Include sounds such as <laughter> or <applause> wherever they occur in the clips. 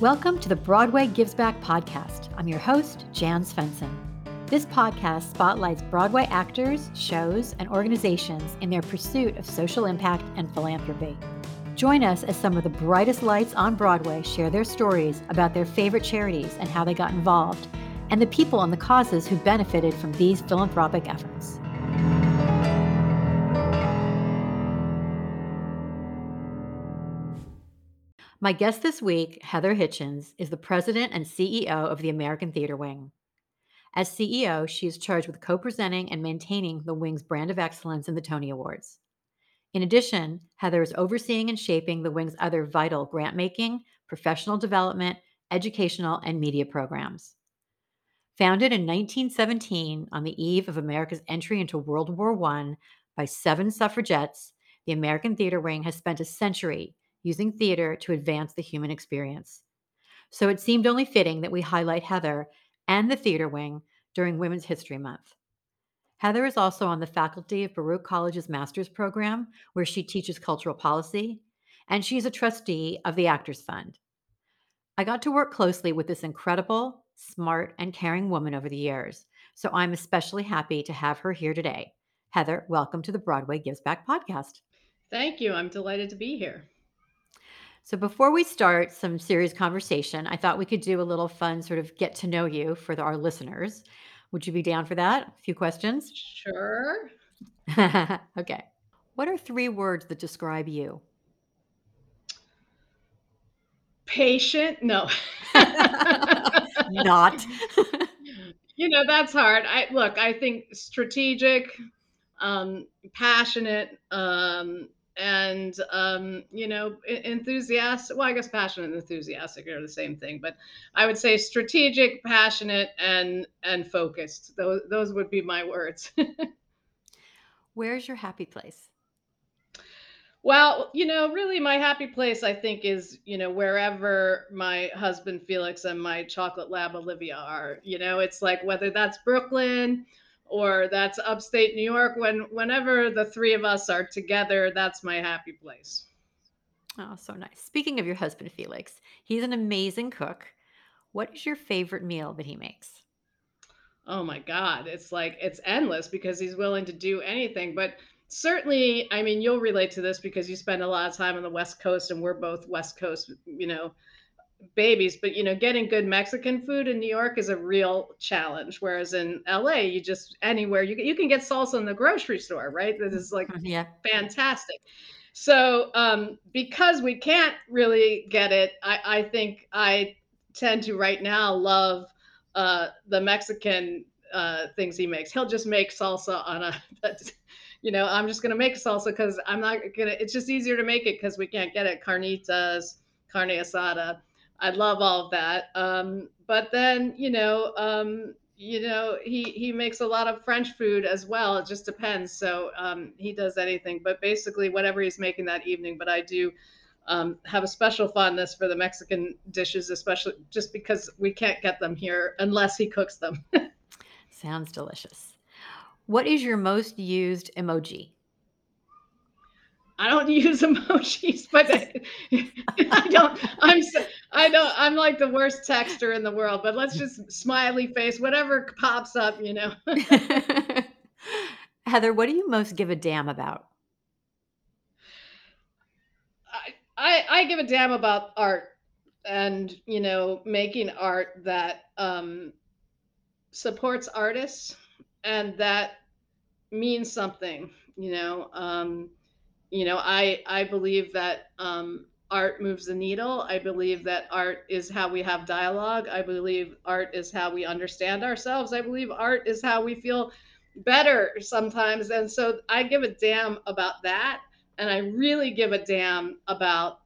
Welcome to the Broadway Gives Back podcast. I'm your host, Jan Svensson. This podcast spotlights Broadway actors, shows, and organizations in their pursuit of social impact and philanthropy. Join us as some of the brightest lights on Broadway share their stories about their favorite charities and how they got involved, and the people and the causes who benefited from these philanthropic efforts. My guest this week, Heather Hitchens, is the president and CEO of the American Theater Wing. As CEO, she is charged with co presenting and maintaining the Wing's brand of excellence in the Tony Awards. In addition, Heather is overseeing and shaping the Wing's other vital grant making, professional development, educational, and media programs. Founded in 1917 on the eve of America's entry into World War I by seven suffragettes, the American Theater Wing has spent a century using theater to advance the human experience. So it seemed only fitting that we highlight Heather and the theater wing during Women's History Month. Heather is also on the faculty of Baruch College's master's program, where she teaches cultural policy, and she's a trustee of the Actors Fund. I got to work closely with this incredible, smart, and caring woman over the years, so I'm especially happy to have her here today. Heather, welcome to the Broadway Gives Back podcast. Thank you. I'm delighted to be here. So before we start some serious conversation, I thought we could do a little fun sort of get to know you for the, our listeners. Would you be down for that? A few questions? Sure. <laughs> okay. What are three words that describe you? Patient? No. <laughs> Not. <laughs> you know, that's hard. I look, I think strategic, um, passionate, um, and um, you know enthusiastic well i guess passionate and enthusiastic are the same thing but i would say strategic passionate and and focused. Those those would be my words. <laughs> Where's your happy place? Well you know really my happy place i think is you know wherever my husband felix and my chocolate lab olivia are you know it's like whether that's brooklyn or that's upstate New York. When whenever the three of us are together, that's my happy place. Oh, so nice. Speaking of your husband Felix, he's an amazing cook. What is your favorite meal that he makes? Oh my God. It's like it's endless because he's willing to do anything. But certainly, I mean, you'll relate to this because you spend a lot of time on the West Coast and we're both West Coast, you know, babies but you know getting good mexican food in new york is a real challenge whereas in la you just anywhere you, you can get salsa in the grocery store right? This is like yeah. fantastic. So um, because we can't really get it I, I think i tend to right now love uh, the mexican uh, things he makes. He'll just make salsa on a <laughs> you know i'm just going to make salsa because i'm not going to it's just easier to make it because we can't get it. Carnitas carne asada I love all of that. Um, but then, you know, um, you know, he he makes a lot of French food as well. It just depends. So um, he does anything, but basically whatever he's making that evening. But I do um, have a special fondness for the Mexican dishes, especially just because we can't get them here unless he cooks them. <laughs> Sounds delicious. What is your most used emoji? I don't <laughs> use emojis, but I don't. I'm I don't. I'm like the worst texter in the world. But let's just smiley face, whatever pops up, you know. <laughs> Heather, what do you most give a damn about? I, I, I give a damn about art and you know making art that um, supports artists and that means something you know um, you know i i believe that um, art moves the needle. I believe that art is how we have dialogue. I believe art is how we understand ourselves. I believe art is how we feel better sometimes. And so i give a damn about that. And i really give a damn about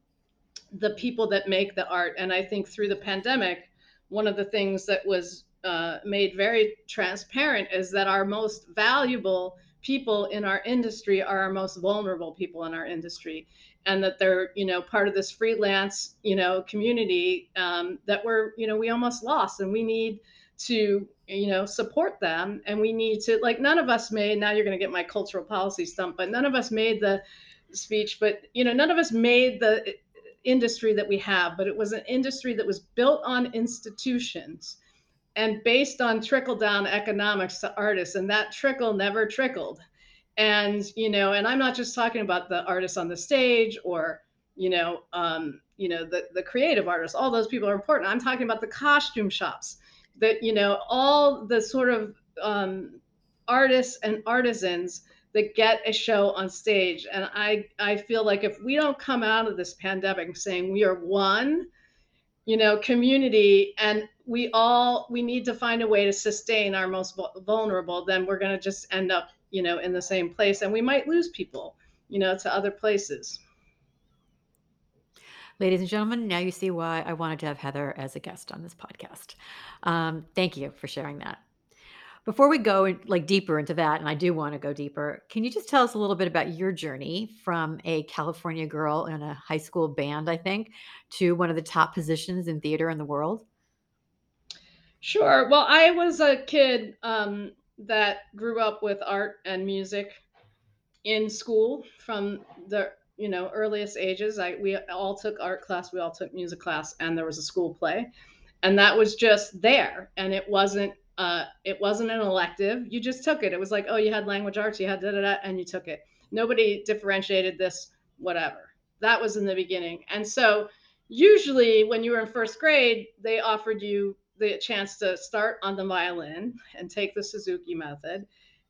the people that make the art. And i think through the pandemic one of the things that was uh, made very transparent is that our most valuable people in our industry are our most vulnerable people in our industry and that they're you know part of this freelance you know community um, that we're you know we almost lost and we need to you know support them and we need to like none of us made now you're going to get my cultural policy stump but none of us made the speech but you know none of us made the industry that we have but it was an industry that was built on institutions and based on trickle down economics to artists and that trickle never trickled and you know and i'm not just talking about the artists on the stage or you know um, you know the, the creative artists all those people are important. I'm talking about the costume shops that you know all the sort of um, artists and artisans that get a show on stage. And i i feel like if we don't come out of this pandemic saying we are one you know community and we all we need to find a way to sustain our most vulnerable then we're going to just end up you know in the same place and we might lose people you know to other places Ladies and gentlemen, now you see why I wanted to have Heather as a guest on this podcast. Um, thank you for sharing that. Before we go like deeper into that, and I do want to go deeper, can you just tell us a little bit about your journey from a California girl in a high school band, I think, to one of the top positions in theater in the world? Sure. Well, I was a kid um, that grew up with art and music in school from the you know earliest ages. I we all took art class, we all took music class, and there was a school play, and that was just there, and it wasn't uh, it wasn't an elective. You just took it. It was like, oh, you had language arts, you had da da da, and you took it. Nobody differentiated this, whatever. That was in the beginning. And so, usually, when you were in first grade, they offered you the chance to start on the violin and take the Suzuki method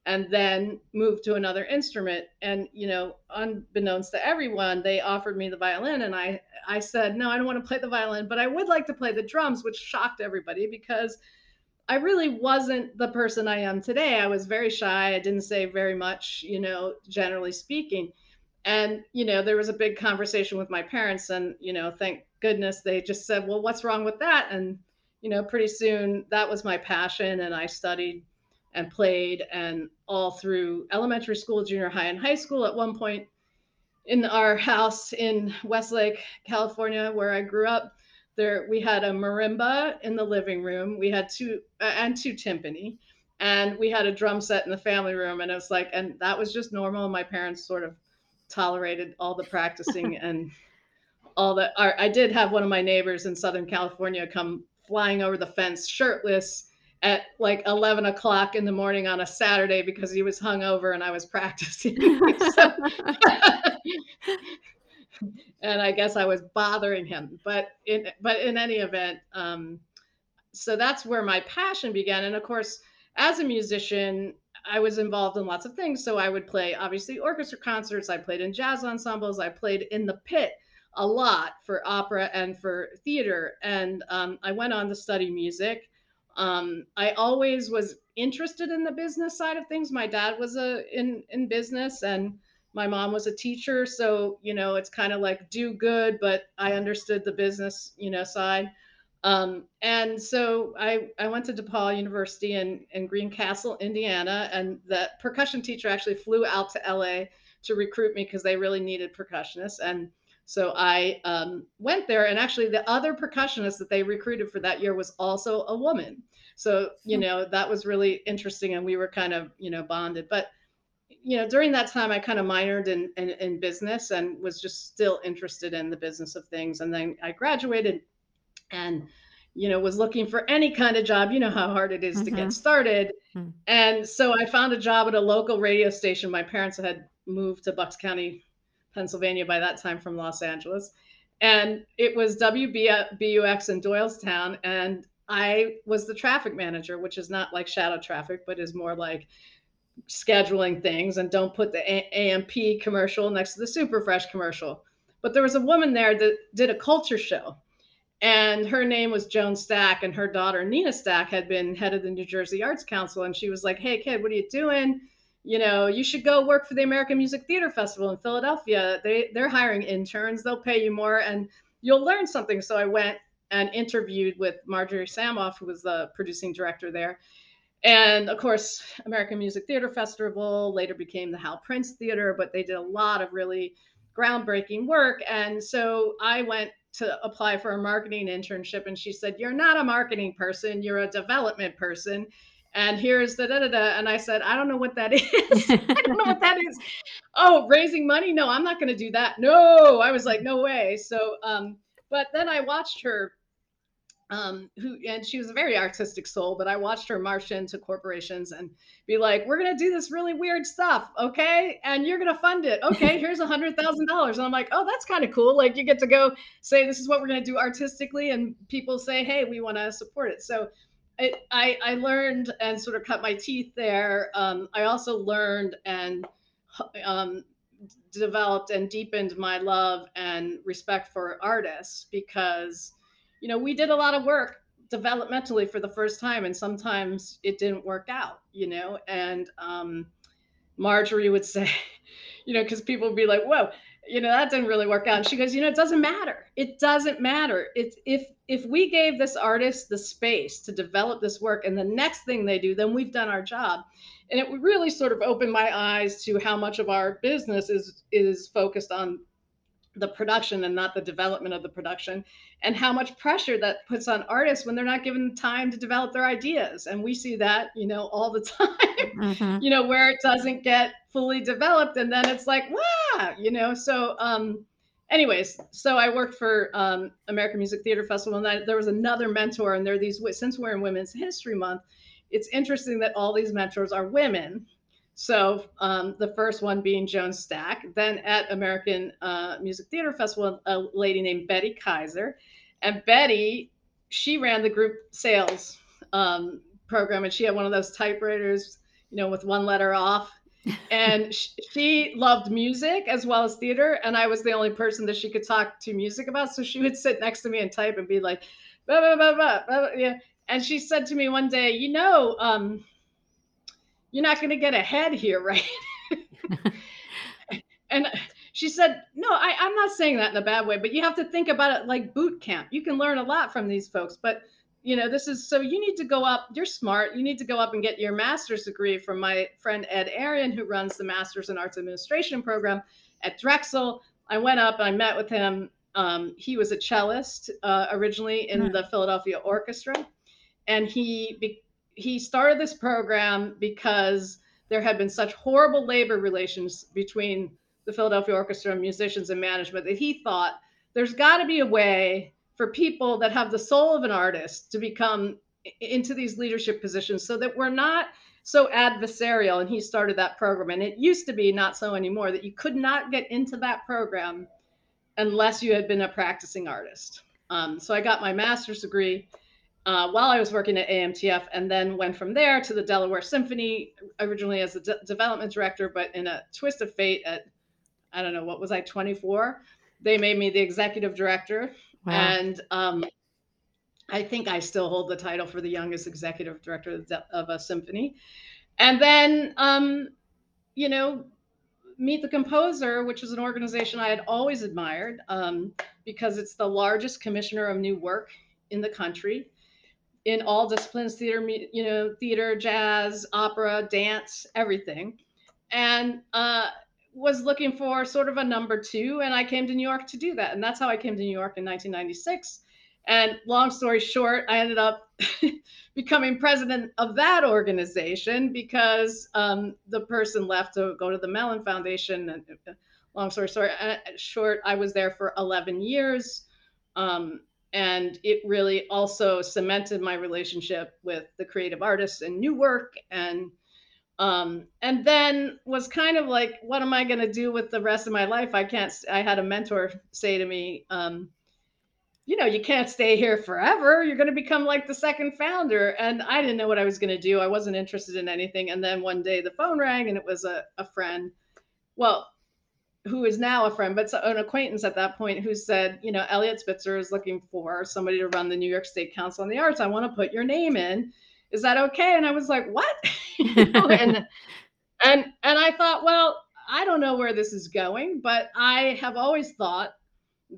and then move to another instrument and you know unbeknownst to everyone they offered me the violin and i i said no i don't want to play the violin but i would like to play the drums which shocked everybody because I really wasn't the person I am today. I was very shy. I didn't say very much, you know, generally speaking. And, you know, there was a big conversation with my parents, and, you know, thank goodness they just said, well, what's wrong with that? And, you know, pretty soon that was my passion. And I studied and played, and all through elementary school, junior high, and high school. At one point in our house in Westlake, California, where I grew up, there we had a marimba in the living room we had two uh, and two timpani and we had a drum set in the family room and it was like and that was just normal my parents sort of tolerated all the practicing <laughs> and all the i did have one of my neighbors in southern california come flying over the fence shirtless at like 11 o'clock in the morning on a saturday because he was hungover and i was <laughs> practicing <laughs> and I guess I was bothering him. But in but in any event, um, so that's where my passion began. And of course, as a musician, I was involved in lots of things. So I would play obviously orchestra concerts. I played in jazz ensembles. I played in the pit a lot for opera and for theater. And um, I went on to study music. Um, I always was interested in the business side of things. My dad was a in in business and my mom was a teacher so you know it's kind of like do good but i understood the business you know side um, and so I, I went to DePauw University in, in Greencastle, Indiana, and the percussion teacher actually flew out to LA to recruit me because they really needed percussionists. And so I um, went there, and actually, the other percussionist that they recruited for that year was also a woman. So, you hmm. know, that was really interesting, and we were kind of, you know, bonded. But you know, during that time, I kind of minored in, in, in business and was just still interested in the business of things. And then I graduated, and you know, was looking for any kind of job. You know how hard it is mm-hmm. to get mm-hmm. started. Mm-hmm. And so I found a job at a local radio station. My parents had moved to Bucks County, Pennsylvania by that time from Los Angeles. And it was WBUX in Doylestown. And I was the traffic manager, which is not like shadow traffic, but is more like scheduling things and don't put the a- A&P commercial next to the Super Fresh commercial. But there was a woman there that did a culture show and her name was Joan Stack, and her daughter Nina Stack had been head of the New Jersey Arts Council. And she was like, "Hey, kid, what are you doing? You know, you should go work for the American Music Theater Festival in Philadelphia. They they're hiring interns. They'll pay you more, and you'll learn something." So I went and interviewed with Marjorie Samoff, who was the producing director there. And of course, American Music Theater Festival later became the Hal Prince Theater, but they did a lot of really groundbreaking work. And so I went to apply for a marketing internship and she said you're not a marketing person you're a development person and here's the da da da and i said i don't know what that is <laughs> <laughs> i don't know what that is oh raising money no i'm not going to do that no i was like no way so um but then i watched her um, who and she was a very artistic soul, but I watched her march into corporations and be like, "We're gonna do this really weird stuff, okay? And you're gonna fund it, okay? <laughs> Here's a hundred thousand dollars." And I'm like, "Oh, that's kind of cool. Like you get to go say this is what we're gonna do artistically, and people say, "Hey, we want to support it." So I I learned and sort of cut my teeth there. Um, I also learned and um, developed and deepened my love and respect for artists because you know, we did a lot of work developmentally for the first time, and sometimes it didn't work out, you know. And um, Marjorie would say, <laughs> you know, because people would be like, whoa, you know, that didn't really work out. And she goes, you know, it doesn't matter. It doesn't matter. It's if if we gave this artist the space to develop this work and the next thing they do, then we've done our job. And it really sort of opened my eyes to how much of our business is is focused on the production and not the development of the production and how much pressure that puts on artists when they're not given time to develop their ideas. And we see that you know all the <laughs> time mm-hmm. you know where it doesn't get fully developed and then it's like wow you know? So um anyways so i worked for um, american music theater festival and I, there was another mentor and there are these since we're in women's history month it's interesting that all these mentors are women so um, the first one being Joan Stack. Then at American uh, Music Theater Festival, a lady named Betty Kaiser, and Betty, she ran the group sales um, program, and she had one of those typewriters, you know, with one letter off. <laughs> and she, she loved music as well as theater, and I was the only person that she could talk to music about. So she would sit next to me and type and be like, bah, bah, bah, yeah. And she said to me one day, you know. Um, you're not going to get ahead here, <laughs> right? <laughs> and she said, No, I, I'm not saying that in a bad way, but you have to think about it like boot camp. You can learn a lot from these folks, but you know, this is so you need to go up. You're smart. You need to go up and get your master's degree from my friend Ed Arian, who runs the Master's in Arts Administration program at Drexel. I went up, I met with him. Um, he was a cellist uh, originally in mm-hmm. the Philadelphia Orchestra, and he be- he started this program because there had been such horrible labor relations between the Philadelphia Orchestra and musicians and management that he thought there's got to be a way for people that have the soul of an artist to become into these leadership positions so that we're not so adversarial. And he started that program. And it used to be not so anymore that you could not get into that program unless you had been a practicing artist. Um, so i got my master's degree uh, while I was working at AMTF, and then went from there to the Delaware Symphony, originally as a de- development director, but in a twist of fate at, I don't know, what was I, 24? They made me the executive director. Wow. And um, I think I still hold the title for the youngest executive director of a symphony. And then, um, you know, Meet the Composer, which is an organization I had always admired um, because it's the largest commissioner of new work in the country in all disciplines theater you know theater jazz opera dance everything. And uh, was looking for sort of a number two and i came to new york to do that. And that's how i came to new york in 1996 and long story short i ended up <laughs> becoming president of that organization because um, the person left to go to the mellon foundation. And uh, long story short, uh, short i was there for 11 years. Um, and it really also cemented my relationship with the creative artists and new work and um, and then was kind of like what am i going to do with the rest of my life? I can't i had a mentor say to me um, you know you can't stay here forever. You're going to become like the second founder. And i didn't know what i was going to do. I wasn't interested in anything. And then one day the phone rang and it was a, a friend. Well who is now a friend, but an acquaintance at that point who said, you know, Eliot Spitzer is looking for somebody to run the New York State Council on the Arts. I want to put your name in. Is that okay? And I was like, what? <laughs> and <laughs> and and I thought, well, I don't know where this is going, but I have always thought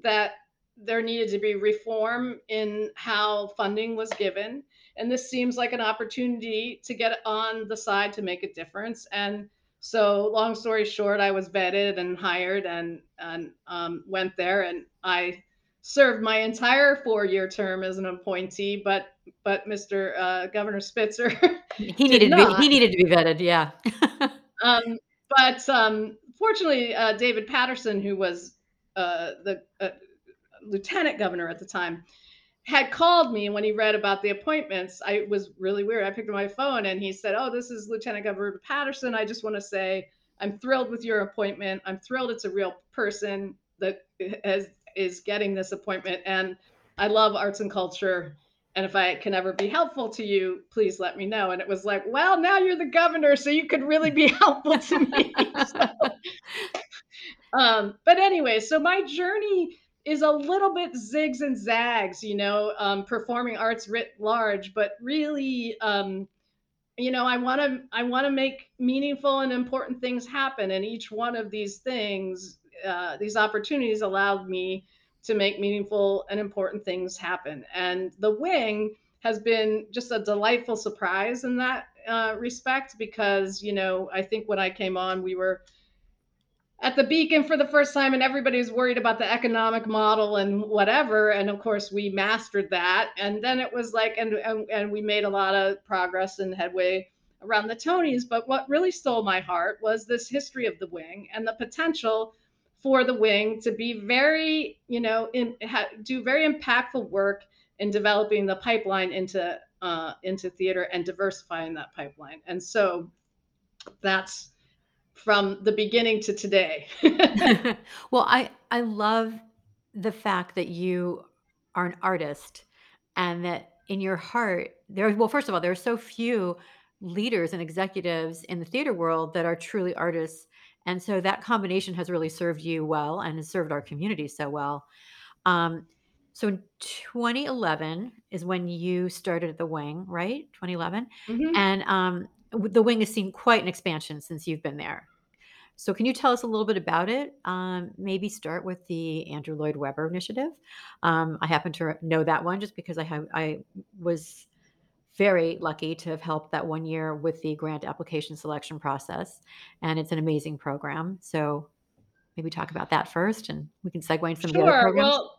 that there needed to be reform in how funding was given. And this seems like an opportunity to get on the side to make a difference. And so long story short, I was vetted and hired and and um, went there, and I served my entire four-year term as an appointee. But but Mr. Uh, Governor Spitzer, <laughs> he needed to be, he needed to be vetted, yeah. <laughs> um, but um, fortunately, uh, David Paterson, who was uh, the uh, lieutenant governor at the time, had called me when he read about the appointments. I was really weird. I picked up my phone and he said, "Oh, this is Lieutenant Governor Paterson. I just want to say I'm thrilled with your appointment. I'm thrilled it's a real person that has, is getting this appointment, and I love arts and culture. And if I can ever be helpful to you, please let me know." And it was like, "Well, now you're the governor, so you could really be <laughs> helpful to me." <laughs> so, um, but anyway, so my journey is a little bit zigs and zags, you know, um, performing arts writ large, but really, um, you know, I want to I want to make meaningful and important things happen, and each one of these things, uh, these opportunities, allowed me to make meaningful and important things happen. And the wing has been just a delightful surprise in that uh, respect because you know I think when I came on, we were at the beacon for the first time and everybody was worried about the economic model and whatever and of course we mastered that. And then it was like and and, and we made a lot of progress and headway around the tonys. But what really stole my heart was this history of the wing and the potential for the wing to be very you know in, ha, do very impactful work in developing the pipeline into uh, into theater and diversifying that pipeline. And so that's from the beginning to today. <laughs> <laughs> well, I I love the fact that you are an artist and that in your heart there well first of all there are so few leaders and executives in the theater world that are truly artists and so that combination has really served you well and has served our community so well um, so in 2011 is when you started at the wing right 2011 mm-hmm. and um, the wing has seen quite an expansion since you've been there. So, can you tell us a little bit about it? Um, maybe start with the Andrew Lloyd Webber initiative. Um, I happen to know that one just because I have I was very lucky to have helped that one year with the grant application selection process, and it's an amazing program. So, maybe talk about that first, and we can segue into some sure. of the other programs. Well,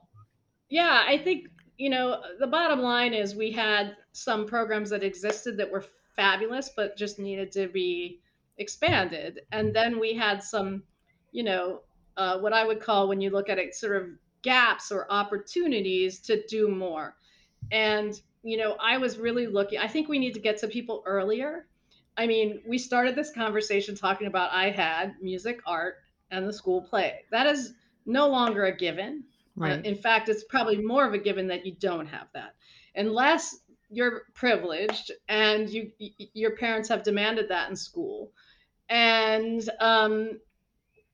yeah, I think you know the bottom line is we had some programs that existed that were fabulous, but just needed to be expanded. And then we had some, you know, uh, what I would call when you look at it, sort of gaps or opportunities to do more. And, you know, I was really looking, I think we need to get to people earlier. I mean, we started this conversation talking about I had music, art, and the school play. That is no longer a given. Right. Uh, in fact, it's probably more of a given that you don't have that. Unless you're privileged and you your parents have demanded that in school. And um,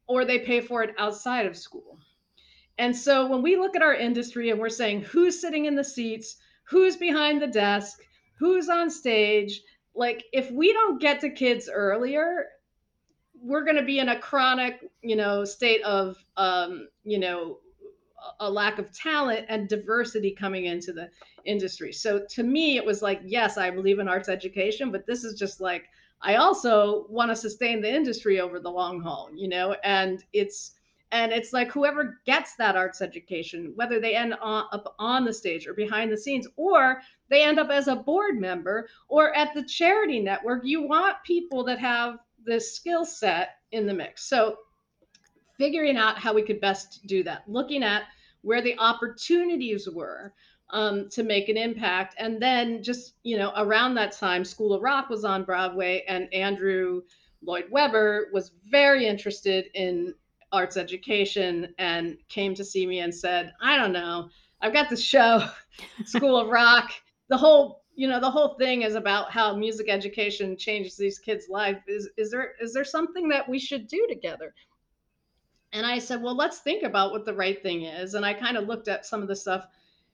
or they pay for it outside of school. And so when we look at our industry and we're saying who's sitting in the seats? Who's behind the desk? Who's on stage? Like if we don't get to kids earlier we're going to be in a chronic you know state of um, you know a lack of talent and diversity coming into the industry. So to me, it was like, yes, I believe in arts education, but this is just like, I also want to sustain the industry over the long haul, you know, and it's, and it's like whoever gets that arts education, whether they end on, up on the stage or behind the scenes, or they end up as a board member or at the charity network, you want people that have this skill set in the mix. So figuring out how we could best do that, looking at where the opportunities were um, to make an impact. And then just, you know, around that time, School of Rock was on Broadway, and Andrew Lloyd Webber was very interested in arts education and came to see me and said, I don't know, I've got this show, <laughs> School of Rock. The whole, you know, the whole thing is about how music education changes these kids' life. Is is there is there something that we should do together? And I said, well, let's think about what the right thing is. And I kind of looked at some of the stuff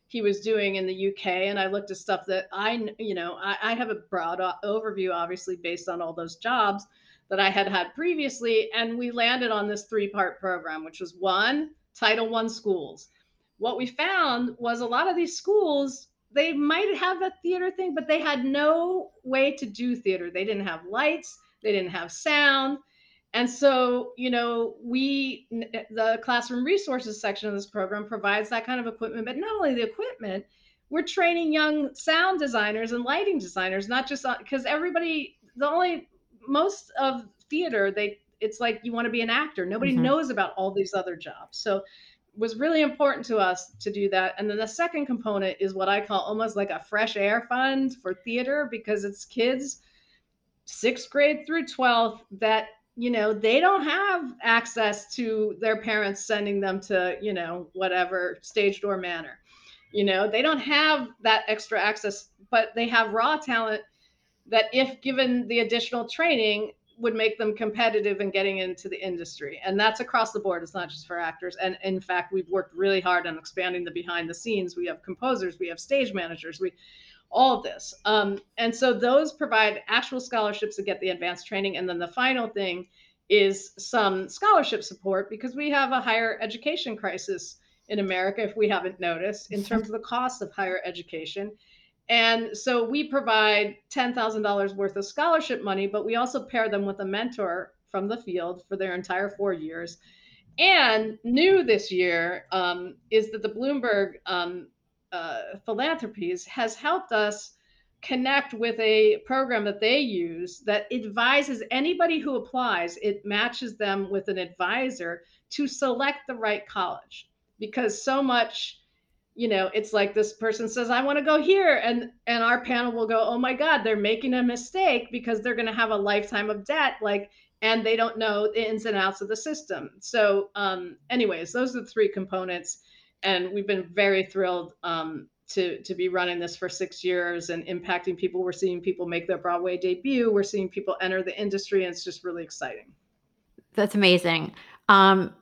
he was doing in the UK, and I looked at stuff that I, you know, I, I have a broad overview, obviously, based on all those jobs that I had had previously. And we landed on this three part program, which was one, Title One schools. What we found was a lot of these schools, they might have a theater thing, but they had no way to do theater. They didn't have lights, they didn't have sound. And so, you know, we, the classroom resources section of this program provides that kind of equipment, but not only the equipment, we're training young sound designers and lighting designers, not just because everybody, the only most of theater they it's like you want to be an actor. Nobody mm-hmm. knows about all these other jobs. So it was really important to us to do that. And then the second component is what i call almost like a fresh air fund for theater because it's kids sixth grade through 12th that you know they don't have access to their parents sending them to you know whatever stage door manor you know they don't have that extra access but they have raw talent that if given the additional training would make them competitive in getting into the industry. And that's across the board. It's not just for actors. And in fact we've worked really hard on expanding the behind the scenes. We have composers we have stage managers we all of this. Um, and so those provide actual scholarships to get the advanced training. And then the final thing is some scholarship support because we have a higher education crisis in america if we haven't noticed in <laughs> terms of the cost of higher education. And so we provide $10,000 worth of scholarship money, but we also pair them with a mentor from the field for their entire four years. And new this year um, is that the Bloomberg um, uh, Philanthropies has helped us connect with a program that they use that advises anybody who applies, it matches them with an advisor to select the right college. Because so much you know it's like this person says i want to go here and and our panel will go oh my god they're making a mistake because they're going to have a lifetime of debt like and they don't know the ins and outs of the system. So um anyways those are the three components and we've been very thrilled um to to be running this for six years and impacting people. We're seeing people make their broadway debut. We're seeing people enter the industry and it's just really exciting. That's amazing. Um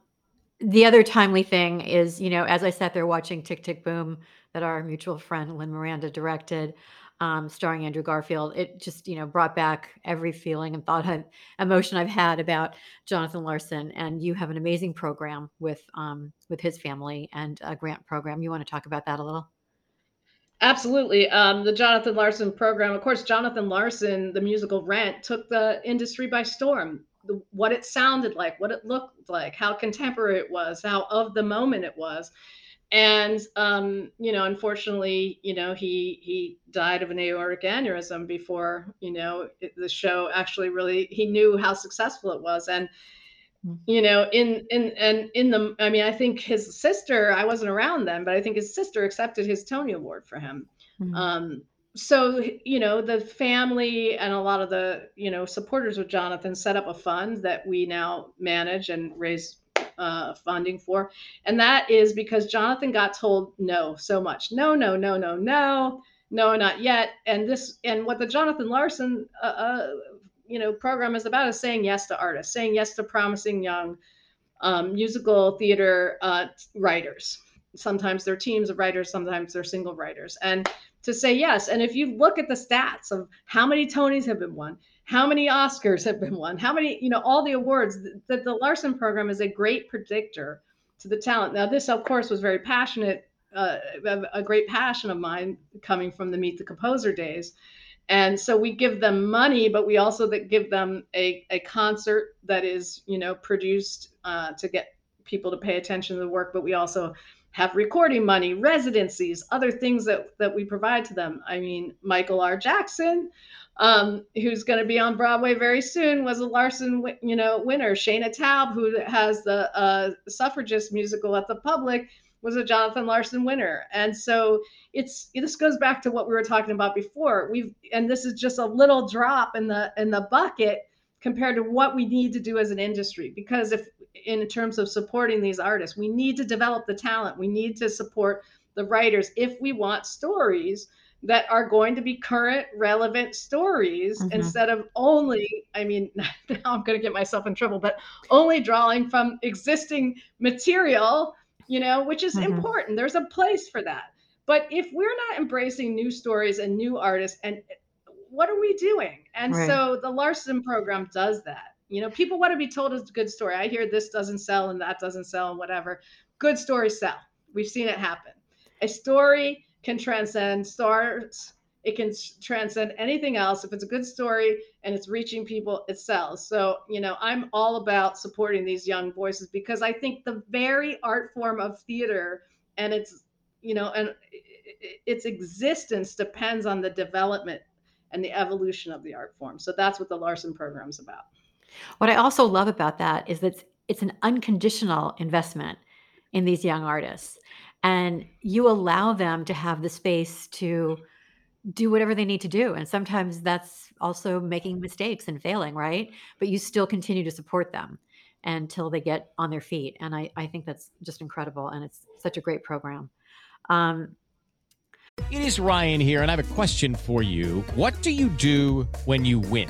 the other timely thing is, you know, as I sat there watching Tick Tick Boom that our mutual friend Lin Miranda directed, um, starring Andrew Garfield, it just, you know, brought back every feeling and thought and emotion I've had about Jonathan Larson. And you have an amazing program with um, with his family and a grant program. You want to talk about that a little? Absolutely. Um, the Jonathan Larson program, of course, Jonathan Larson, the musical Rent, took the industry by storm the, what it sounded like, what it looked like, how contemporary it was, how of the moment it was. And um, you know, unfortunately, you know, he he died of an aortic aneurysm before you know it, the show actually really he knew how successful it was. And mm. you know, in in and in the, I mean, I think his sister, I wasn't around then, but I think his sister accepted his Tony Award for him. Mm-hmm. Um, so you know the family and a lot of the you know supporters of jonathan set up a fund that we now manage and raise uh, funding for. And that is because jonathan got told no so much. No no no no no. No not yet. And this and what the jonathan larson uh, uh, you know program is about is saying yes to artists saying yes to promising young um, musical theater uh, writers. Sometimes they're teams of writers sometimes they're single writers. And to say yes. And if you look at the stats of how many Tonys have been won, how many Oscars have been won, how many, you know, all the awards, that the Larson program is a great predictor to the talent. Now, this, of course, was very passionate, uh, a great passion of mine coming from the Meet the Composer days. And so we give them money, but we also give them a, a concert that is, you know, produced uh, to get people to pay attention to the work, but we also have recording money, residencies, other things that, that we provide to them. I mean, Michael R. Jackson, um, who's going to be on Broadway very soon, was a Larson, you know, winner. Shaina Taub, who has the uh, suffragist musical at the Public, was a Jonathan Larson winner. And so it's this goes back to what we were talking about before. We've and this is just a little drop in the in the bucket compared to what we need to do as an industry because if in terms of supporting these artists, we need to develop the talent. We need to support the writers if we want stories that are going to be current relevant stories mm-hmm. instead of only i mean <laughs> now i'm going to get myself in trouble but only drawing from existing material you know which is mm-hmm. important. There's a place for that. But if we're not embracing new stories and new artists and what are we doing? And right. so the larson program does that. You know people want to be told a good story. I hear this doesn't sell and that doesn't sell and whatever. Good stories sell. We've seen it happen. A story can transcend stars it can transcend anything else. If it's a good story and it's reaching people it sells. So you know i'm all about supporting these young voices because i think the very art form of theater and its you know and its existence depends on the development and the evolution of the art form. So that's what the larson program is about. What i also love about that is that it's an unconditional investment in these young artists and you allow them to have the space to do whatever they need to do. And sometimes that's also making mistakes and failing right? But you still continue to support them until they get on their feet. And i, I think that's just incredible and it's such a great program. Um, it is ryan here and i have a question for you. What do you do when you win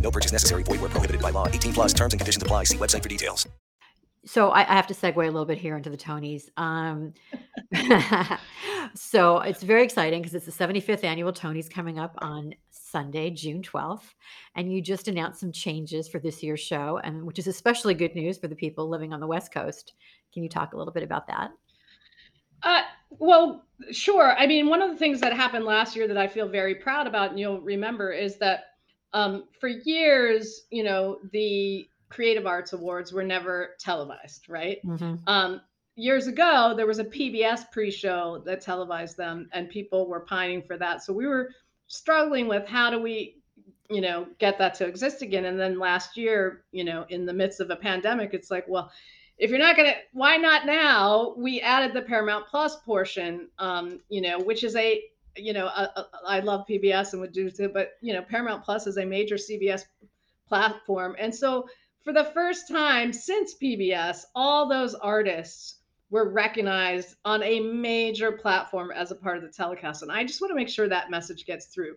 No purchase necessary. Void where prohibited by law. 18 plus terms and conditions apply. See website for details. So I, I have to segue a little bit here into the Tonys. Um, <laughs> so it's very exciting because it's the 75th annual Tonys coming up on Sunday, June 12th. And you just announced some changes for this year's show, and which is especially good news for the people living on the West Coast. Can you talk a little bit about that? Uh, well, sure. I mean, one of the things that happened last year that I feel very proud about, and you'll remember, is that um, for years, you know, the Creative Arts Awards were never televised, right? Mm-hmm. Um, years ago, there was a PBS pre-show that televised them, and people were pining for that. So we were struggling with how do we, you know, get that to exist again. And then last year, you know, in the midst of a pandemic, it's like, well, if you're not gonna, why not now? We added the Paramount Plus portion, um, you know, which is a you know, I, I love PBS and would do too, but you know, Paramount Plus is a major CBS platform, and so for the first time since PBS, all those artists were recognized on a major platform as a part of the telecast, and I just want to make sure that message gets through.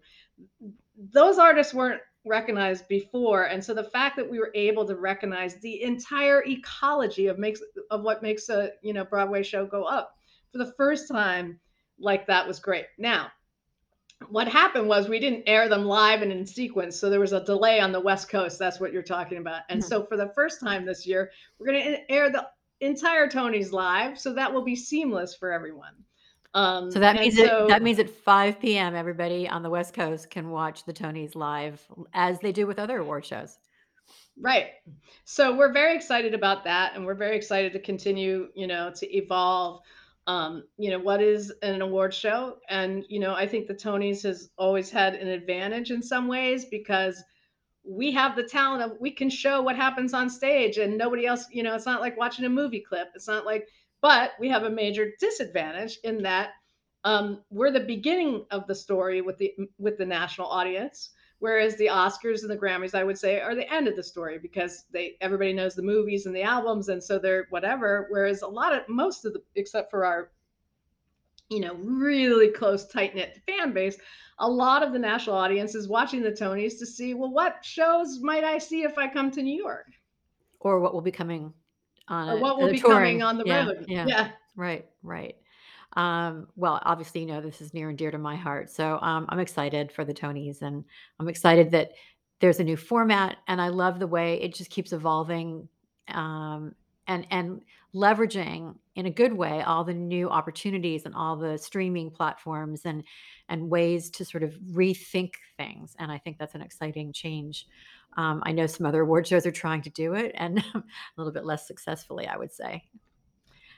Those artists weren't recognized before, and so the fact that we were able to recognize the entire ecology of makes of what makes a you know Broadway show go up. For the first time like that was great. Now, what happened was we didn't air them live and in sequence. So there was a delay on the West Coast. That's what you're talking about. And mm-hmm. so for the first time this year, we're going to air the entire Tony's live. So that will be seamless for everyone. Um, so that means so, it, that means at 5 p.m. everybody on the West Coast can watch the Tonys live as they do with other award shows. Right. So we're very excited about that, and we're very excited to continue, you know, to evolve um, you know, what is an award show? And, you know, I think the Tonys has always had an advantage in some ways because we have the talent of we can show what happens on stage and nobody else, you know, it's not like watching a movie clip. It's not like, but we have a major disadvantage in that um, we're the beginning of the story with the with the national audience Whereas the Oscars and the Grammys, I would say, are the end of the story because they everybody knows the movies and the albums, and so they're whatever. Whereas a lot of most of the, except for our, you know, really close, tight knit fan base, a lot of the national audience is watching the Tonys to see, well, what shows might I see if I come to New York? Or what will be coming on Or what will be touring. coming on the Yeah, road. yeah, Yeah. right, right. Um, well, obviously, you know, this is near and dear to my heart. So um, I'm excited for the Tonys and I'm excited that there's a new format and I love the way it just keeps evolving um, and and leveraging in a good way all the new opportunities and all the streaming platforms and and ways to sort of rethink things. And I think that's an exciting change. Um, I know some other award shows are trying to do it and <laughs> a little bit less successfully, I would say.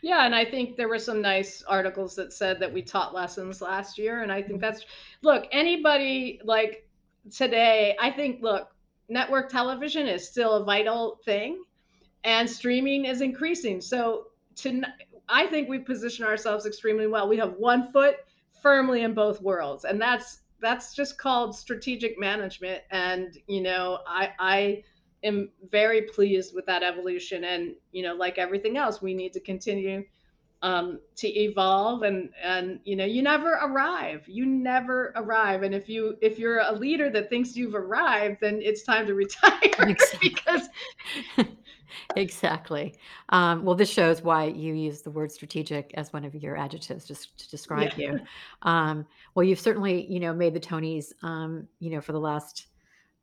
Yeah, and I think there were some nice articles that said that we taught lessons last year. And I think that's, look, anybody like today, I think, look, network television is still a vital thing and streaming is increasing. So to, I think we position ourselves extremely well. We have one foot firmly in both worlds, and that's that's just called strategic management. And you know, I I am very pleased with that evolution. And you know, like everything else, we need to continue um, to evolve and and you know you never arrive you never arrive and if you if you're a leader that thinks you've arrived then it's time to <laughs> retire Exactly. <laughs> because <laughs> Exactly. Um, well, this shows why you use the word strategic as one of your adjectives just to describe yeah you. Um, well, you've certainly, you know, made the Tonys, um, you know, for the last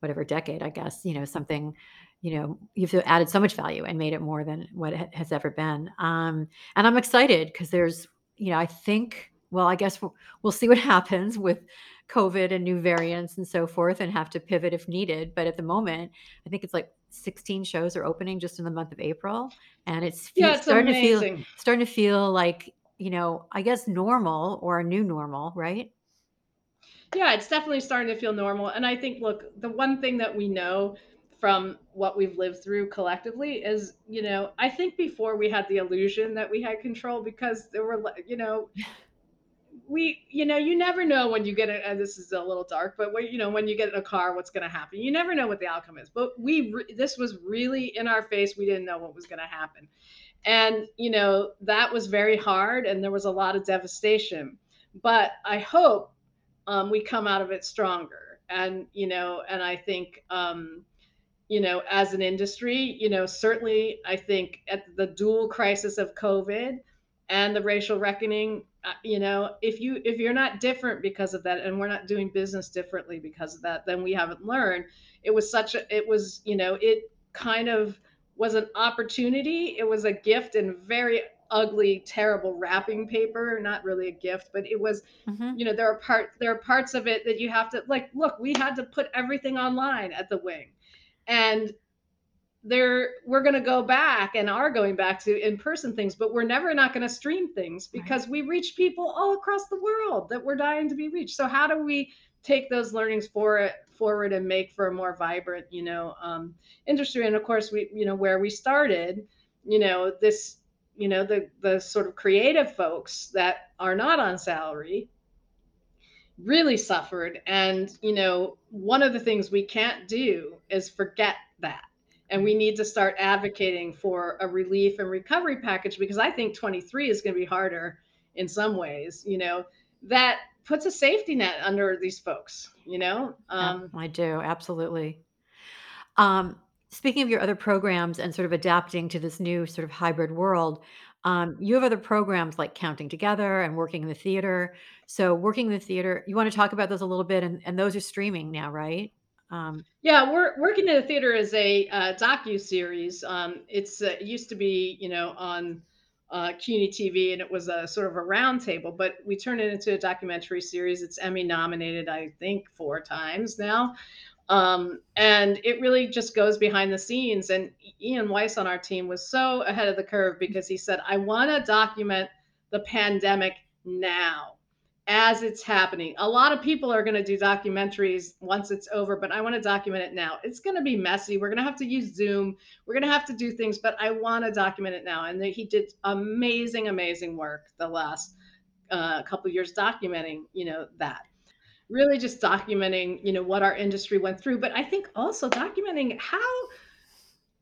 whatever decade, I guess, you know, something, you know, you've added so much value and made it more than what it has ever been. Um, and I'm excited because there's, you know, I think, well, I guess we'll, we'll see what <laughs> happens with COVID and new variants and so forth and have to pivot if needed. But at the moment, I think it's like 16 shows are opening just in the month of April. And it's yeah it's starting to feel, starting to feel like, you know, I guess normal or a new normal, right? Yeah it's definitely starting to feel normal and i think look the one thing that we know from what we've lived through collectively is you know i think before we had the illusion that we had control because there were you know <laughs> we you know you never know when you get it and this is a little dark but when you know when you get in a car what's going to happen? You never know what the outcome is but we re- this was really in our face we didn't know what was going to happen. And you know that was very hard and there was a lot of devastation but i hope um, we come out of it stronger. And you know and i think um, you know as an industry you know certainly i think at the dual crisis of covid and the racial reckoning uh, you know if you if you're not different because of that and we're not doing business differently because of that then we haven't learned. It was such a it was you know it kind of was an opportunity. It was a gift and very ugly terrible wrapping paper not really a gift but it was hmm you know there are part there are parts of it that you have to like look we had to put everything online at the wing. And there we're going to go back and are going back to in-person things but we're never not going to stream things Right. because we reach people all across the world that we're dying to be reached. So how do we take those learnings for it forward and make for a more vibrant you know um, industry? And of course we you know where we started you know this you know the the sort of creative folks that are not on salary really suffered and you know one of the things we can't do is forget that and we need to start advocating for a relief and recovery package because i think 23 is going to be harder in some ways you know that puts a safety net under these folks you know Yeah, um, I do. Absolutely. Um, speaking of your other programs and sort of adapting to this new sort of hybrid world, um, you have other programs like Counting Together and Working in the Theater. So, Working in the Theater, you want to talk about those a little bit, and, and those are streaming now, right? Um, yeah we're working in the theater is a uh, docu series um, it's uh, it used to be you know on uh, CUNY TV, and it was a sort of a roundtable. But we turned it into a documentary series. It's Emmy nominated, I think, four times now. Um, and it really just goes behind the scenes. And Ian Weiss on our team was so ahead of the curve because he said, I want to document the pandemic now as it's happening. A lot of people are going to do documentaries once it's over, but I want to document it now. It's going to be messy. We're going to have to use Zoom. We're going to have to do things, but I want to document it now. And he did amazing, amazing work the last uh, couple years documenting, you know, that really just documenting, you know, what our industry went through, but I think also documenting how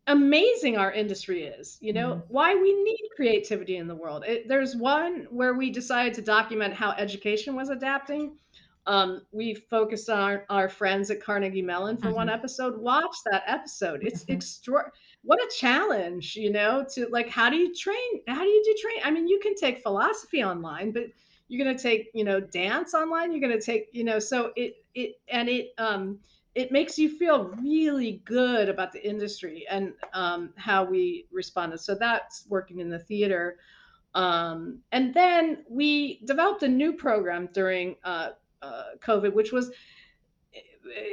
amazing our industry is you know Mm-hmm. why we need creativity in the world it, there's one where we decided to document how education was adapting um, we focused on our, our friends at carnegie mellon for one Mhm. episode watch that episode it's Mhm. extra what a challenge you know to like how do you train how do you do train i mean you can take philosophy online but you're going to take you know dance online you're going to take you know so it it and it um it makes you feel really good about the industry and um, how we responded. So that's working in the theater. Um, and then we developed a new program during uh, uh, COVID, which was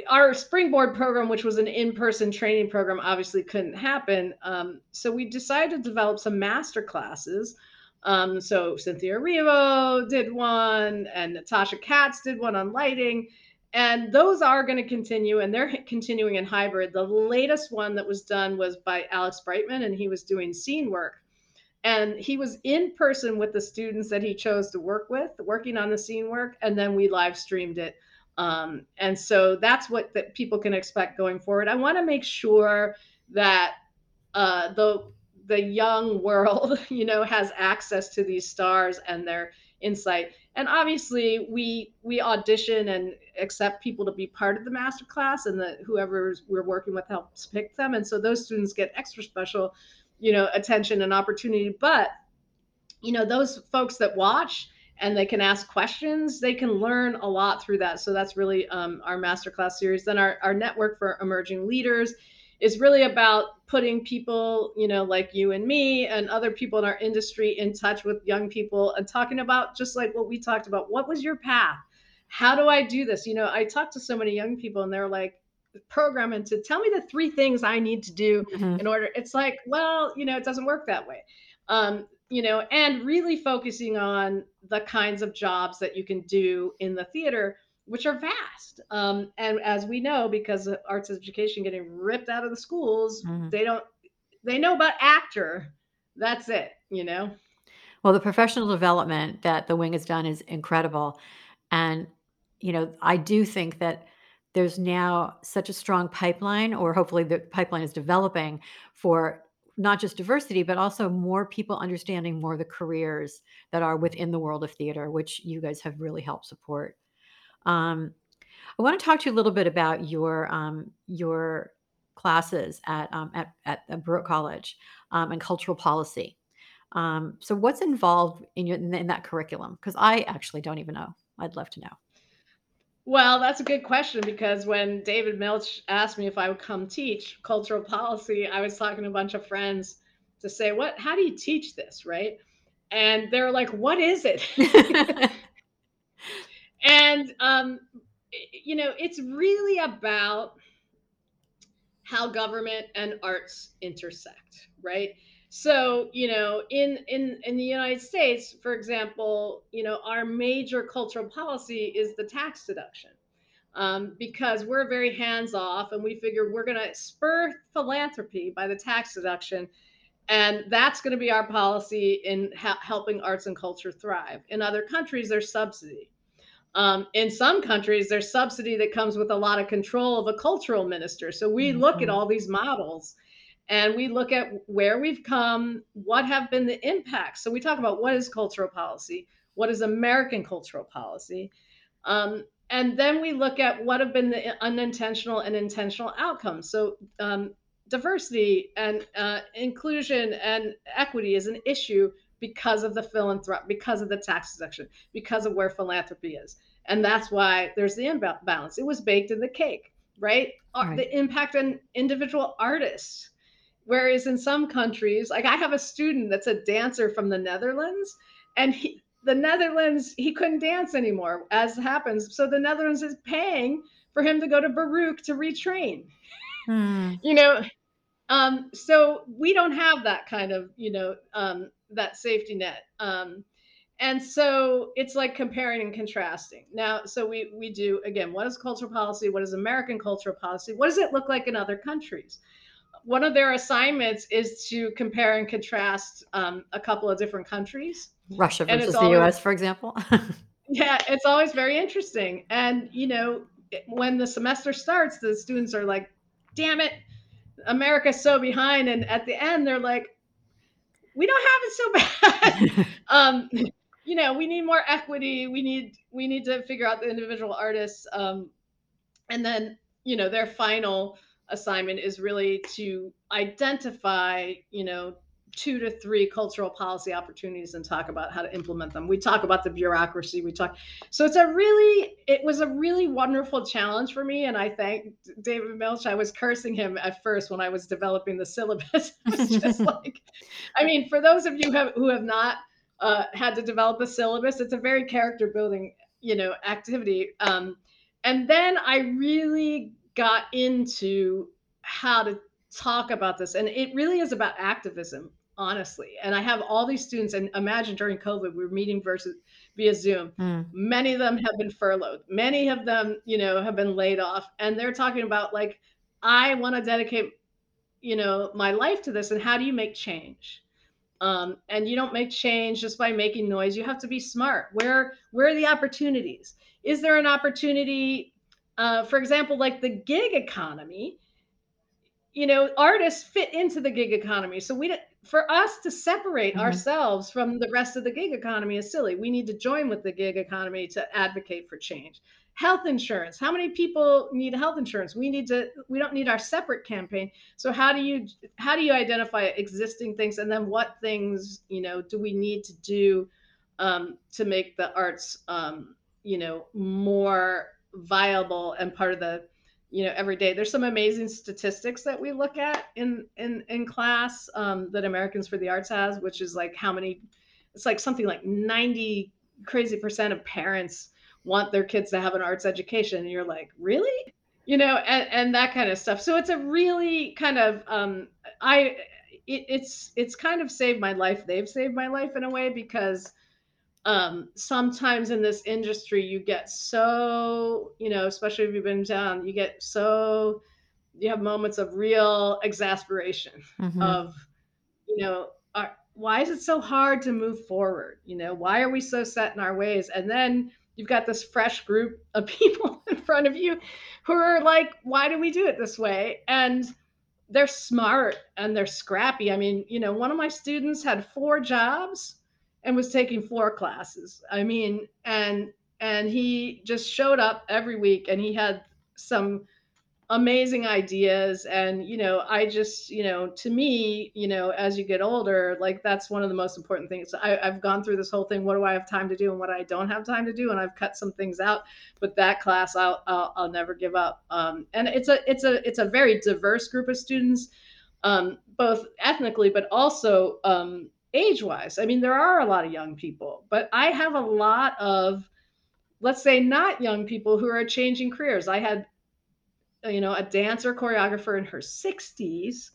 our springboard program, which was an in-person training program, obviously couldn't happen. Um, so we decided to develop some master classes. Um, so Cynthia Erivo did one, and Natasha Katz did one on lighting, and those are going to continue, and they're <laughs> continuing in hybrid. The latest one that was done was by Alex Brightman, and he was doing scene work. And he was in person with the students that he chose to work with working on the scene work and then we live streamed it. Um, and so that's what that people can expect going forward. I want to make sure that uh, the the young world <laughs> you know has access to these stars and their insight. And obviously we we audition and accept people to be part of the master class and the whoever we're working with helps pick them. And so those students get extra special you know attention and opportunity. But you know those folks that watch and they can ask questions they can learn a lot through that. So that's really um, our masterclass series. Then our, our network for emerging leaders is really about putting people you know like you and me and other people in our industry in touch with young people and talking about just like what we talked about what was your path how do i do this you know i talked to so many young people and they're like programming to tell me the three things I need to do Mhm. in order. It's like, well, you know, it doesn't work that way. Um, you know, and really focusing on the kinds of jobs that you can do in the theater, which are vast. Um, and as we know, because of arts education getting ripped out of the schools, Mhm. they don't, they know about actor. That's it, you know? Well, the professional development that the wing has done is incredible. And, you know, I do think that there's now such a strong pipeline, or hopefully the pipeline is developing for not just diversity, but also more people understanding more of the careers that are within the world of theater, which you guys have really helped support. Um, I want to talk to you a little bit about your um, your classes at um, at at Baruch College um, and cultural policy. Um, so, what's involved in your in, in that curriculum? Because I actually don't even know. I'd love to know. Well, that's a good question because when David Milch asked me if I would come teach cultural policy, I was talking to a bunch of friends to say, "What? How do you teach this?" Right? And they're like, "What is it?" <laughs> <laughs> <laughs> and um, you know, it's really about how government and arts intersect, right? So, you know, in in in the United States, for example, you know, our major cultural policy is the tax deduction um, because we're very hands off and we figure we're going to spur philanthropy by the tax deduction. And that's going to be our policy in ha- helping arts and culture thrive. In other countries, there's subsidy. Um, in some countries, there's subsidy that comes with a lot of control of a cultural minister. So we look at Mhm. all these models and we look at where we've come, what have been the impacts. So we talk about what is cultural policy, what is American cultural policy, um, and then we look at what have been the unintentional and intentional outcomes. So um, diversity and uh, inclusion and equity is an issue because of the philanthrop, because of the tax deduction, because of where philanthropy is, and that's why there's the imbalance. It was baked in the cake, right? Right. The impact on individual artists. Whereas in some countries, like I have a student that's a dancer from the Netherlands, and he, the Netherlands, he couldn't dance anymore, as happens. So the Netherlands is paying for him to go to Baruch to retrain. Hmm. You know, um, so we don't have that kind of, you know, um, that safety net. Um, and so it's like comparing and contrasting. Now, so we we do again, what is cultural policy? What is American cultural policy? What does it look like in other countries? One of their assignments is to compare and contrast um, a couple of different countries. Russia versus the always- U.S., for example. <laughs> Yeah, it's always very interesting. And, you know, when the semester starts, the students are like, damn it, America's so behind, and at the end they're like, we don't have it so bad. <laughs> um, you know, we need more equity. We need we need to figure out the individual artists. Um, and then you know their final assignment is really to identify you know two to three cultural policy opportunities and talk about how to implement them. We talk about the bureaucracy. We talk. So it's a really, it was a really wonderful challenge for me. And I thank David Milch. I was cursing him at first when I was developing the syllabus. <laughs> just <laughs> like, I mean, for those of you who have, who have not uh, had to develop a syllabus, it's a very character building, you know, activity. Um, and then I really got into how to talk about this and it really is about activism honestly. And I have all these students, and imagine during COVID, we are meeting versus via Zoom. Mm. Many of them have been furloughed. Many of them, you know, have been laid off, and they're talking about like, I want to dedicate, you know, my life to this. And how do you make change? Um, and you don't make change just by making noise. You have to be smart. Where where are the opportunities? Is there an opportunity, uh, for example, like the gig economy? You know, artists fit into the gig economy, so we for us to separate mm-hmm. ourselves from the rest of the gig economy is silly. We need to join with the gig economy to advocate for change. Health insurance. How many people need health insurance? We need to we don't need our separate campaign. So how do you how do you identify existing things and then what things, you know, do we need to do um, to make the arts um, you know, more viable and part of the you know every day there's some amazing statistics that we look at in in in class um, that americans for the arts has which is like how many it's like something like 90 crazy percent of parents want their kids to have an arts education and you're like really? You know and, and that kind of stuff. So it's a really kind of um i it, it's it's kind of saved my life. They've saved my life in a way because um, sometimes in this industry you get so you know especially if you've been down you get so you have moments of real exasperation mm-hmm. of you know are, why is it so hard to move forward? You know why are we so set in our ways? And then you've got this fresh group of <laughs> people in front of you who are like why do we do it this way and they're smart and they're scrappy i mean you know one of my students had four jobs and was taking four classes. I mean, and and he just showed up every week and he had some amazing ideas and you know i just you know to me you know as you get older like that's one of the most important things I, i've gone through this whole thing what do i have time to do and what i don't have time to do and i've cut some things out but that class i'll i'll, I'll never give up um, and it's a it's a it's a very diverse group of students um, both ethnically but also um, age wise. I mean, there are a lot of young people, but I have a lot of, let's say, not young people who are changing careers. I had, you know, a dancer choreographer in her 60s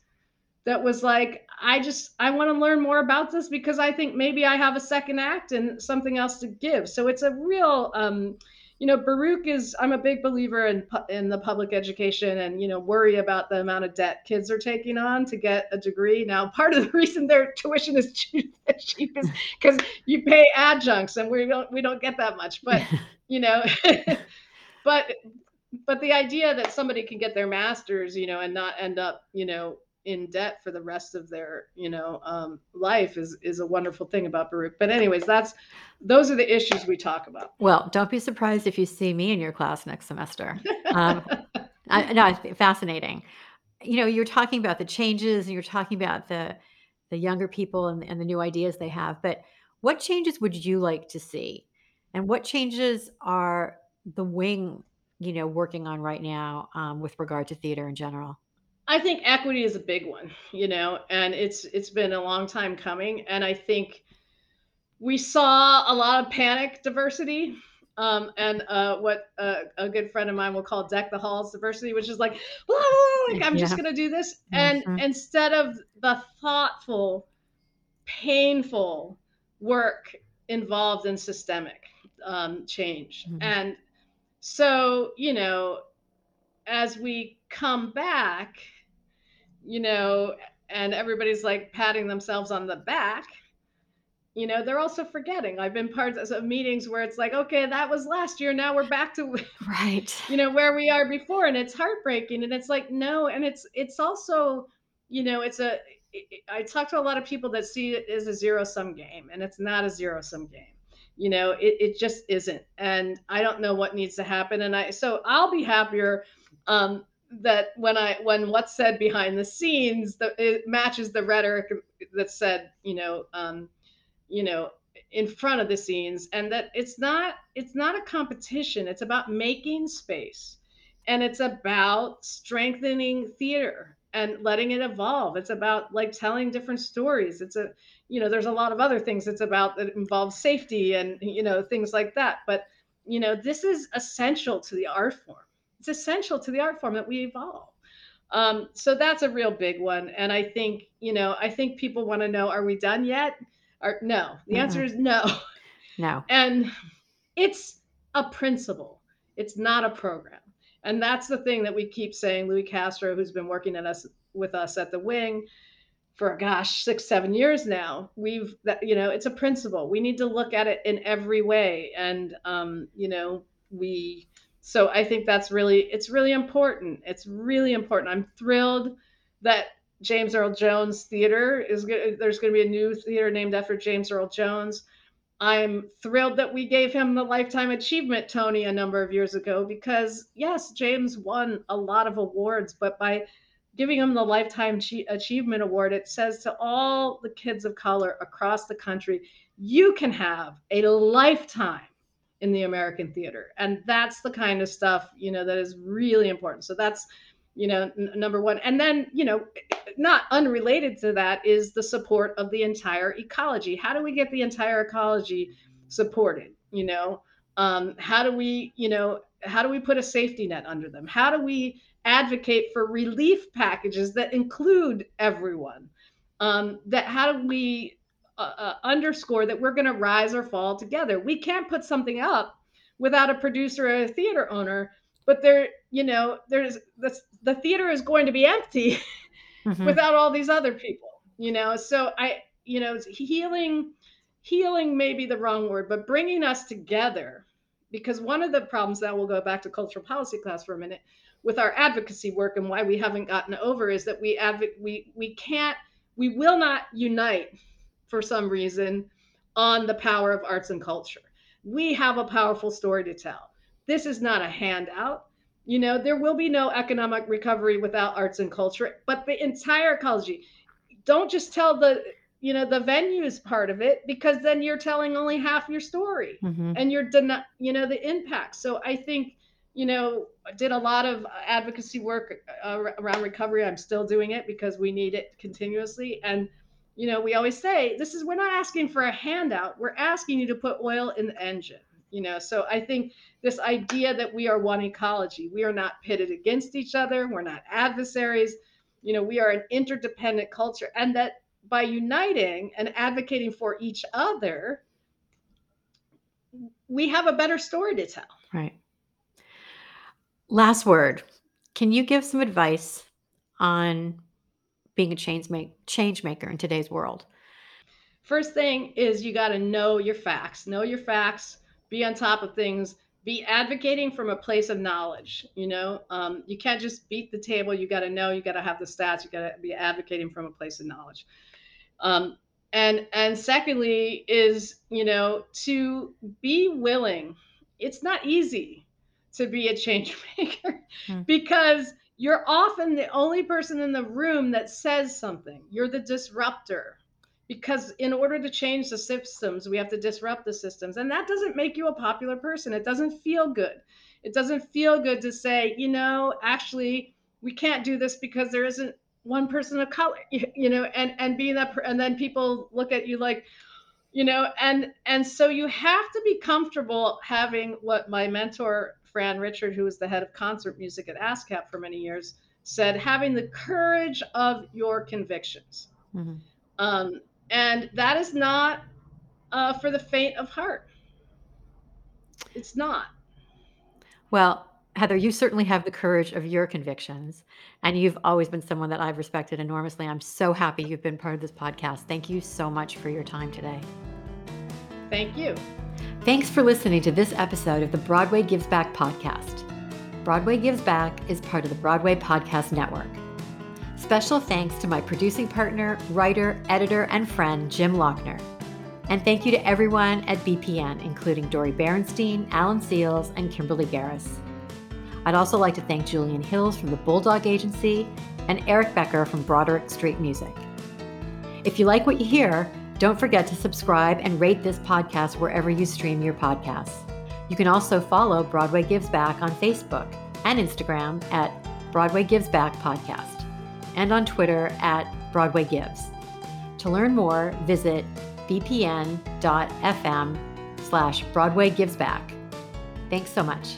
that was like, I just, I want to learn more about this because I think maybe I have a second act and something else to give. So it's a real, um, you know, Baruch is, I'm a big believer in, in the public education and, you know, worry about the amount of debt kids are taking on to get a degree. Now, part of the <laughs> reason their tuition is cheap <laughs> is because you pay adjuncts and we don't, we don't get that much, but, <laughs> you know, but, but the idea that somebody can get their master's, you know, and not end up, you know, in debt for the rest of their you know um, life is is a wonderful thing about Baruch. But anyways, that's those are the issues we talk about. Well, don't be surprised if you see me in your class next semester. Um, I, no, it's fascinating. You know, you're talking about the changes, and you're talking about the the younger people and, and the new ideas they have. But what changes would you like to see, and what changes are the wing, you know, working on right now um, with regard to theater in general? I think equity is a big one, you know, and it's it's been a long time coming, and I think we saw a lot of panic diversity, um, and uh, what uh, a good friend of mine will call deck the halls diversity, which is like, like I'm yeah. just gonna do this, and mm-hmm. instead of the thoughtful, painful work involved in systemic um, change, mm-hmm. and so you know, as we come back you know, and everybody's like patting themselves on the back. you know they're also forgetting i've been part of meetings where it's like okay that was last year now we're back to <laughs> right you know where we are before and it's heartbreaking and it's like no and it's it's also you know it's a i talk to a lot of people that see it as a zero sum game and it's not a zero sum game you know it, it just isn't. And i don't know what needs to happen. And i so i'll be happier um that when i when what's said behind the scenes that it matches the rhetoric that said you know um you know in front of the scenes and that it's not it's not a competition. It's about making space. And it's about strengthening theater and letting it evolve. It's about like telling different stories. It's a you know there's a lot of other things it's about that involve safety and you know things like that but you know this is essential to the art form it's essential to the art form that we evolve um, so that's a real big one and i think you know i think people want to know are we done yet or no, the mm-hmm. answer is no. No. <laughs> And it's a principle. It's not a program. And that's the thing that we keep saying. Louis Castro, who's been working at us with us at the wing for gosh, six, seven years now, we've you know, it's a principle. We need to look at it in every way. And um, you know, we so I think that's really it's really important. It's really important. I'm thrilled that James Earl Jones Theater is there's going to be a new theater named after James Earl Jones. I'm thrilled that we gave him the Lifetime Achievement Tony a number of years ago because yes, James won a lot of awards, but by giving him the Lifetime Achievement Award, it says to all the kids of color across the country, you can have a lifetime in the American theater. And that's the kind of stuff, you know, that is really important. So that's you know n- number one and then you know not unrelated to that is the support of the entire ecology how do we get the entire ecology supported you know um, how do we you know how do we put a safety net under them? How do we advocate for relief packages that include everyone? Um, that how do we uh, uh, underscore that we're going to rise or fall together? We can't put something up without a producer or a theater owner but there you know there's this the theater is going to be empty <laughs> mm-hmm. without all these other people you know? So i you know healing healing may be the wrong word but bringing us together because one of the problems that we'll go back to cultural policy class for a minute with our advocacy work and why we haven't gotten over is that we adv- we we can't we will not unite for some reason on the power of arts and culture we have a powerful story to tell this is not a handout you know, there will be no economic recovery without arts and culture, but the entire ecology. Don't just tell the, you know, the venues part of it because then you're telling only half your story mm-hmm. and you're den- you know, the impact. So I think, you know, I did a lot of advocacy work uh, around recovery. I'm still doing it because we need it continuously. And, you know, we always say this is we're not asking for a handout. We're asking you to put oil in the engine you know so i think this idea that we are one ecology we are not pitted against each other we're not adversaries you know we are an interdependent culture and that by uniting and advocating for each other we have a better story to tell. Right. Last word. Can you give some advice on being a change make change maker in today's world? First thing is you got to know your facts. Know your facts. Be on top of things. Be advocating from a place of knowledge you know? Um, you can't just beat the table. You got to know. You got to have the stats. You got to be advocating from a place of knowledge um, and and secondly is you know to be willing it's not easy to be a change maker mm. because you're often the only person in the room that says something. You're the disruptor because in order to change the systems we have to disrupt the systems. And that doesn't make you a popular person. It doesn't feel good. It doesn't feel good to say you know actually we can't do this because there isn't one person of color <laughs> you know and and being that and then people look at you like you know and and so you have to be comfortable having what my mentor fran richard who was the head of concert music at ascap for many years said having the courage of your convictions mm-hmm. um, and that is not uh, for the faint of heart. It's not. Well, Heather, you certainly have the courage of your convictions, and you've always been someone that I've respected enormously. I'm so happy you've been part of this podcast. Thank you so much for your time today. Thank you. Thanks for listening to this episode of the Broadway Gives Back podcast. Broadway Gives Back is part of the Broadway Podcast Network. Special thanks to my producing partner, writer, editor, and friend, Jim Lochner. And thank you to everyone at BPN, including Dori Berinstein, Alan Seales, and Kimberly Garris. I'd also like to thank Julian Hills from the Bulldog Agency and Eric Becker from Broderick Street Music. If you like what you hear, don't forget to subscribe and rate this podcast wherever you stream your podcasts. You can also follow Broadway Gives Back on Facebook and Instagram at Broadway Gives Back Podcast and on Twitter at Broadway Gives. To learn more, visit bpn.fm slash Broadway Gives Back. Thanks so much.